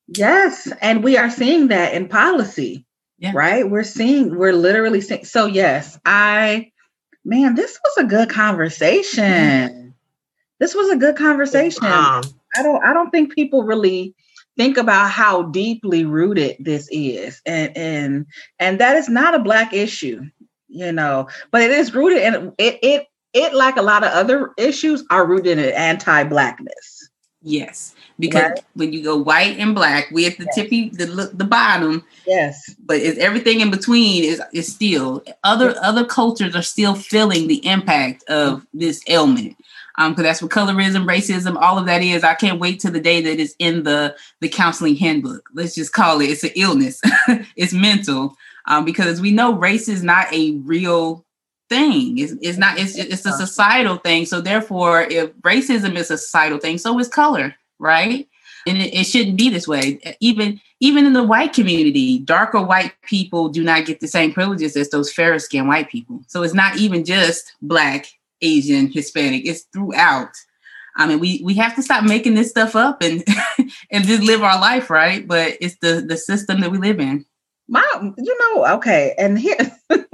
yes. And we are seeing that in policy, yeah. right? We're seeing, we're literally seeing. So, yes, I, man, this was a good conversation. Mm-hmm. This was a good conversation. Um, I don't, I don't think people really think about how deeply rooted this is. And and and that is not a black issue you know but it is rooted in it it it like a lot of other issues are rooted in anti-blackness. Yes because right? when you go white and black we at the yes. tippy the the bottom. Yes. But it's everything in between is is still other other cultures are still feeling the impact of this ailment um, because that's what colorism, racism, all of that is. I can't wait till the day that it's in the the counseling handbook. Let's just call it. It's an illness. *laughs* it's mental. Um, because we know race is not a real thing. It's, it's not. It's it's a societal thing. So therefore, if racism is a societal thing, so is color, right? And it, it shouldn't be this way. Even even in the white community, darker white people do not get the same privileges as those fairer skinned white people. So it's not even just black Asian, Hispanic. It's throughout. I mean, we we have to stop making this stuff up and *laughs* and just live our life, right? But it's the the system that we live in. My, you know, okay, and here,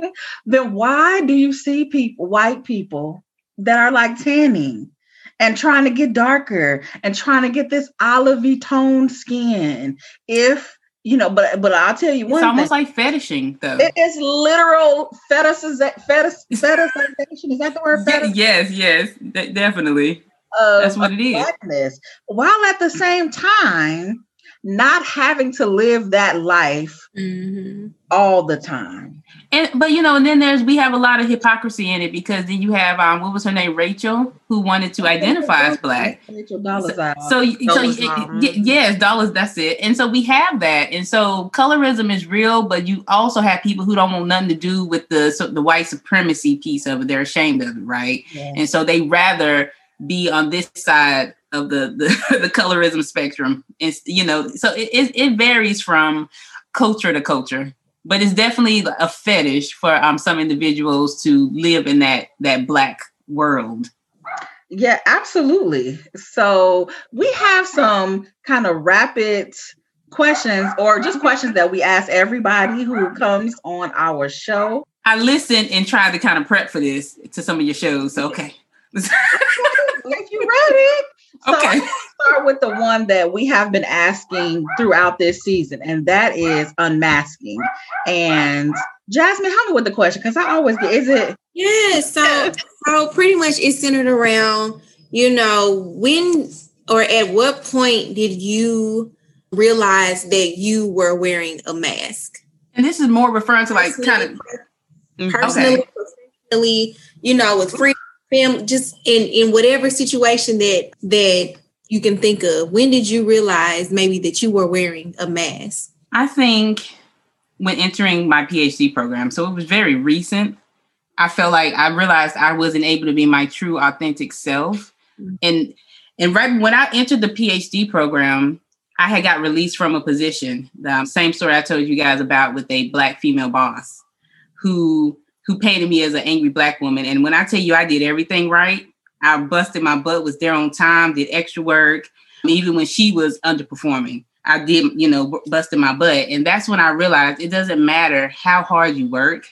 *laughs* then why do you see people, white people, that are like tanning and trying to get darker and trying to get this olivey tone skin? If you know, but but I'll tell you one. It's almost thing. like fetishing, though. It is literal fetishiz- fetish, fetishization. Is that the word? Fetish? Yes, yes, de- definitely. That's what it is. While at the same time not having to live that life mm-hmm. all the time. And but you know, and then there's we have a lot of hypocrisy in it because then you have um what was her name Rachel who wanted to identify as black. Rachel Dolezal. So so, so yes, dollars. That's it. And so we have that. And so colorism is real, but you also have people who don't want nothing to do with the so the white supremacy piece of it. They're ashamed of it, right? Yeah. And so they rather be on this side of the the, *laughs* the colorism spectrum. It's you know, so it, it varies from culture to culture, but it's definitely a fetish for um some individuals to live in that that black world. Yeah, absolutely. So we have some kind of rapid questions or just questions that we ask everybody who comes on our show. I listen and try to kind of prep for this to some of your shows. So okay. *laughs* if you ready. So start with the one that we have been asking throughout this season, and that is unmasking. And Jasmine, help me with the question because I always get is it yeah, so so pretty much it's centered around, you know, when or at what point did you realize that you were wearing a mask? And this is more referring to like kind of mm-hmm. personally, okay. professionally, you know, with free family, just in in whatever situation that that you can think of. When did you realize maybe that you were wearing a mask? I think when entering my PhD program, so it was very recent. I felt like I realized I wasn't able to be my true authentic self. Mm-hmm. And and right when I entered the PhD program, I had got released from a position. The same story I told you guys about with a black female boss who who painted me as an angry black woman. And when I tell you I did everything right, I busted my butt, was there on time, did extra work, even when she was underperforming. I did, you know, busted my butt. And that's when I realized it doesn't matter how hard you work,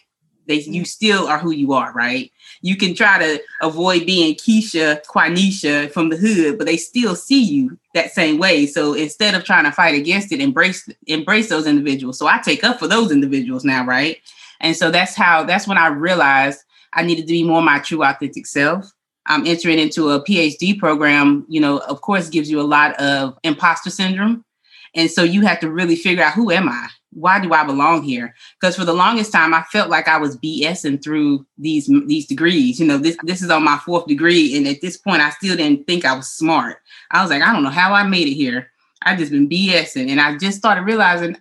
they you mm-hmm. still are who you are, right? You can try to avoid being Keisha, Quanisha from the hood, but they still see you that same way. So instead of trying to fight against it, embrace embrace those individuals. So I take up for those individuals now, right? And so that's how that's when I realized I needed to be more my true authentic self. I'm entering into a PhD program, you know, of course gives you a lot of imposter syndrome. And so you have to really figure out who am I? why do I belong here? Because for the longest time, I felt like I was BSing through these these degrees. You know, this this is on my fourth degree, and at this point, I still didn't think I was smart. I was like, I don't know how I made it here. I just been BSing, and I just started realizing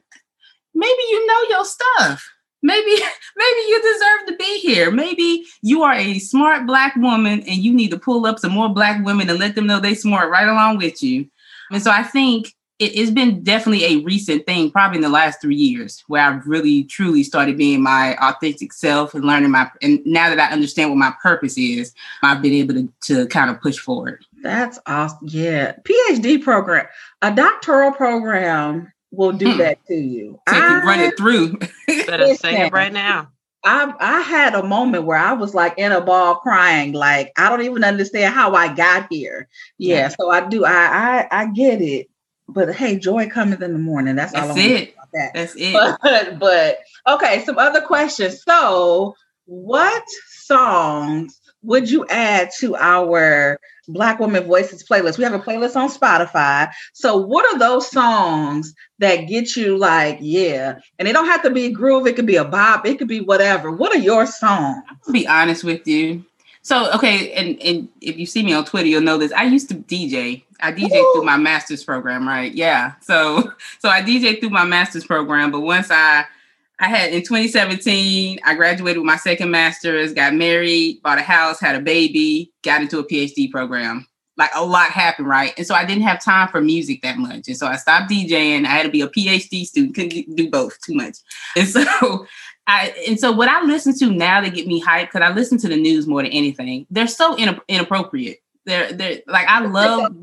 maybe you know your stuff. Maybe *laughs* maybe you deserve to be here. Maybe you are a smart black woman, and you need to pull up some more black women and let them know they smart right along with you. And so I think it, has been definitely a recent thing, probably in the last three years, where I've really truly started being my authentic self and learning my. And now that I understand what my purpose is, I've been able to to kind of push forward. That's awesome. Yeah, PhD program, a doctoral program will do hmm. that to you. Take I, run it through. Better say it right now. I I had a moment where I was like in a ball crying, like I don't even understand how I got here. Yeah, yeah. so I do. I I I get it. But hey, joy cometh in the morning. That's, That's all I it. About that. That's it. But, but okay, some other questions. So, what songs would you add to our Black Women Voices playlist? We have a playlist on Spotify. So, what are those songs that get you like, yeah? And it don't have to be groove, it could be a bop, it could be whatever. What are your songs? I'll be honest with you. So okay, and and if you see me on Twitter, you'll know this. I used to DJ. I DJ Ooh. through my master's program, right? Yeah. So *laughs* so I DJ through my master's program, but once I I had in 2017, I graduated with my second master's, got married, bought a house, had a baby, got into a PhD program. Like a lot happened, right? And so I didn't have time for music that much. And so I stopped DJing. I had to be a PhD student, couldn't do both too much. And so *laughs* I and so what I listen to now to get me hyped because I listen to the news more than anything. They're so inappropriate. They're they're like I love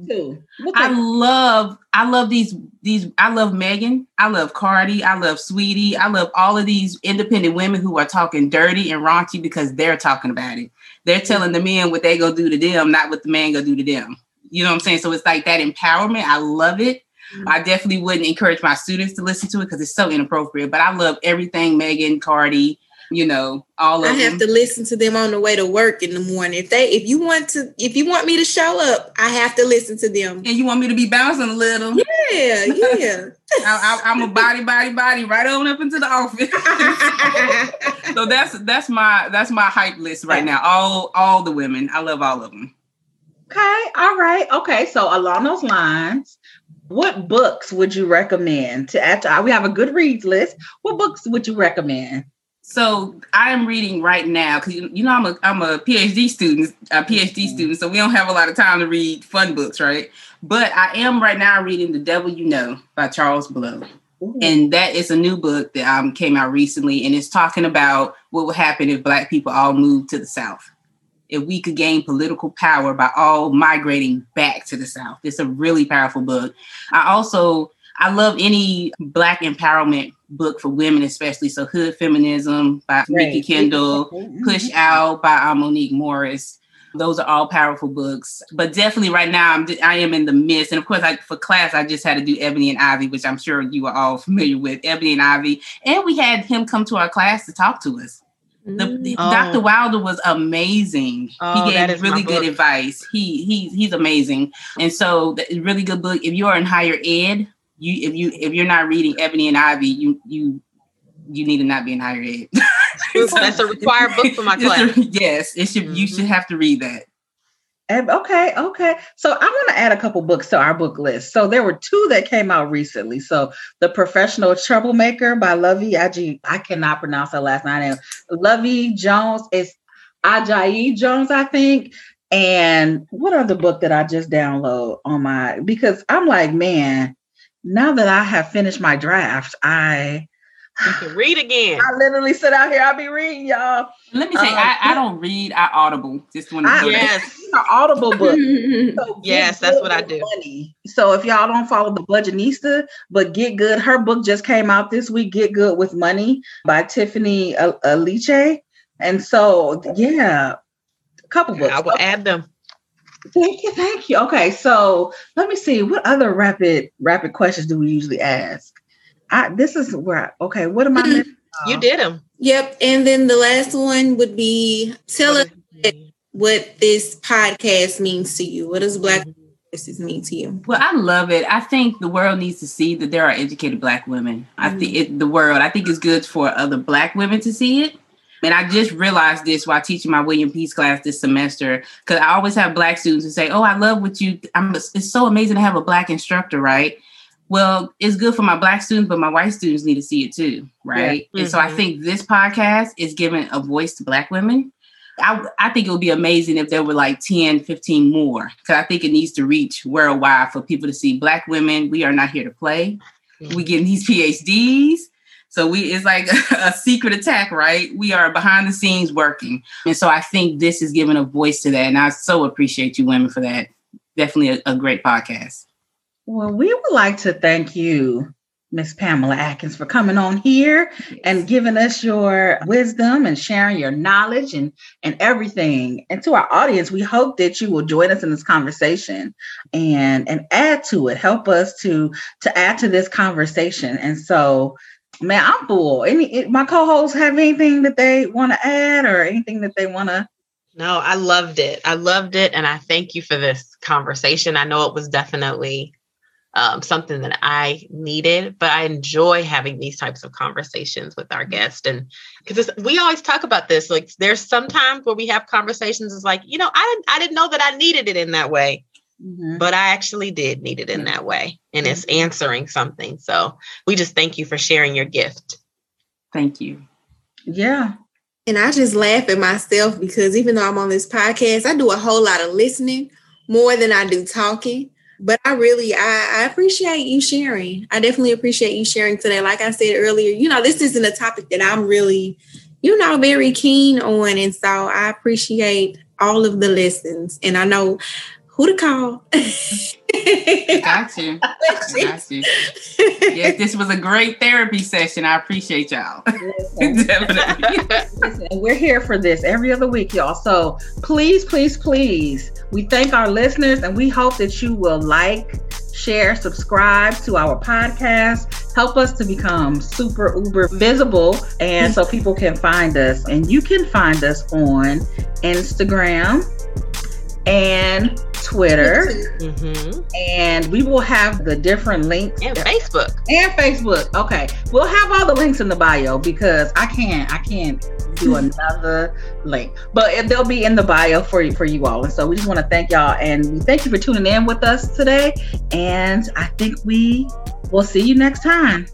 I love I love these these I love Megan, I love Cardi, I love Saweetie, I love all of these independent women who are talking dirty and raunchy because they're talking about it. They're telling the men what they go do to them, not what the man go do to them. You know what I'm saying? So it's like that empowerment. I love it. I definitely wouldn't encourage my students to listen to it because it's so inappropriate. But I love everything Megan, Cardi, you know, all of I have them. to listen to them on the way to work in the morning. If they if you want to if you want me to show up, I have to listen to them. And you want me to be bouncing a little. Yeah, yeah. *laughs* I, am a body, body, body right on up into the office. *laughs* so that's that's my that's my hype list right now. All all the women. I love all of them. Okay, all right. Okay, so along those lines, what books would you recommend to add to? We have a good reads list. What books would you recommend? So I am reading right now because you know I'm a I'm a PhD student, a PhD mm-hmm. student, so we don't have a lot of time to read fun books, right? But I am right now reading The Devil You Know by Charles Blow. And that is a new book that um, came out recently, and it's talking about what would happen if Black people all moved to the South if we could gain political power by all migrating back to the South. It's a really powerful book. I also I love any black empowerment book for women, especially. So Hood Feminism by right. Mikki Kendall, mm-hmm. Push Out by uh, Monique Morris. Those are all powerful books, but definitely right now I'm I am in the midst, and of course, I, for class I just had to do Ebony and Ivy, which I'm sure you are all familiar with. Ebony and Ivy, and we had him come to our class to talk to us. The, the oh. Dr. Wilder was amazing. Oh, he gave really good advice. He he he's amazing. And so really good book. If you are in higher ed, you if you if you're not reading Ebony and Ivy, you you you need to not be in higher ed. *laughs* That's a required book for my class. A, yes, it should. Mm-hmm. You should have to read that. Okay, okay. So I want to add a couple books to our book list. So there were two that came out recently. So The Professional Troublemaker by Luvvie Aji. I cannot pronounce her last name. Luvvie Jones is Ajayi Jones, I think. And what other book that I just download on my because I'm like, man, now that I have finished my draft, I can read again. I literally sit out here. I'll be reading, y'all. Let me say, um, I, I don't read. I audible. Just want to yes, audible book. *laughs* so yes, that's what I do. Money. So if y'all don't follow the Budgetnista, but Get Good, her book just came out this week. Get Good with Money by Tiffany Aliche. And so, yeah, a couple books. I will okay. add them. Thank you, thank you. Okay, so let me see. What other rapid rapid questions do we usually ask? I this is where I, okay, what am I missing? You did them. Yep. And then the last one would be tell us what this podcast means to you. What does Black voices mean to you? Well, I love it. I think the world needs to see that there are educated Black women. Mm-hmm. I think it, the world. I think it's good for other Black women to see it. And I just realized this while teaching my William Peace class this semester, because I always have Black students who say, "Oh, I love what you." I'm. It's so amazing to have a Black instructor, right? well, it's good for my black students, but my white students need to see it too, right? Yeah. And mm-hmm. so I mm-hmm. think this podcast is giving a voice to black women. I, I think it would be amazing if there were like 10, 15 more, because I think it needs to reach worldwide for people to see black women. We are not here to play. Mm-hmm. We getting these PhDs. So we it's like *laughs* a, secret attack, right? We are behind the scenes working. And so I think this is giving a voice to that. And I so appreciate you women for that. Definitely a, a great podcast. Well, we would like to thank you, Miss Pamela Adkins, for coming on here yes. and giving us your wisdom and sharing your knowledge and, and everything. And to our audience, we hope that you will join us in this conversation and, and add to it, help us to, to add to this conversation. And so, man, I'm full. Any my co-hosts have anything that they want to add or anything that they want to no, I loved it. I loved it. And I thank you for this conversation. I know it was definitely um, something that I needed, but I enjoy having these types of conversations with our guests. And because we always talk about this, like there's sometimes where we have conversations, it's like, you know, I didn't, I didn't know that I needed it in that way, mm-hmm. but I actually did need it in that way. And mm-hmm. it's answering something. So we just thank you for sharing your gift. Thank you. Yeah. And I just laugh at myself because even though I'm on this podcast, I do a whole lot of listening more than I do talking. But I really, I, I appreciate you sharing. I definitely appreciate you sharing today. Like I said earlier, you know, this isn't a topic that I'm really, you know, very keen on. And so I appreciate all of the lessons. And I know who to call. *laughs* Got you. Got you. Yes, this was a great therapy session. I appreciate y'all. *laughs* Definitely. Listen, we're here for this every other week, y'all. So please, please, please, we thank our listeners and we hope that you will like, share, subscribe to our podcast. Help us to become super uber visible and so people can find us. And you can find us on Instagram and Twitter. Mm-hmm. And we will have the different links. And Facebook. And Facebook. Okay. We'll have all the links in the bio because I can't, I can't do *laughs* another link. But they'll be in the bio for, you, for you all. And so we just want to thank y'all and we thank you for tuning in with us today. And I think we will see you next time.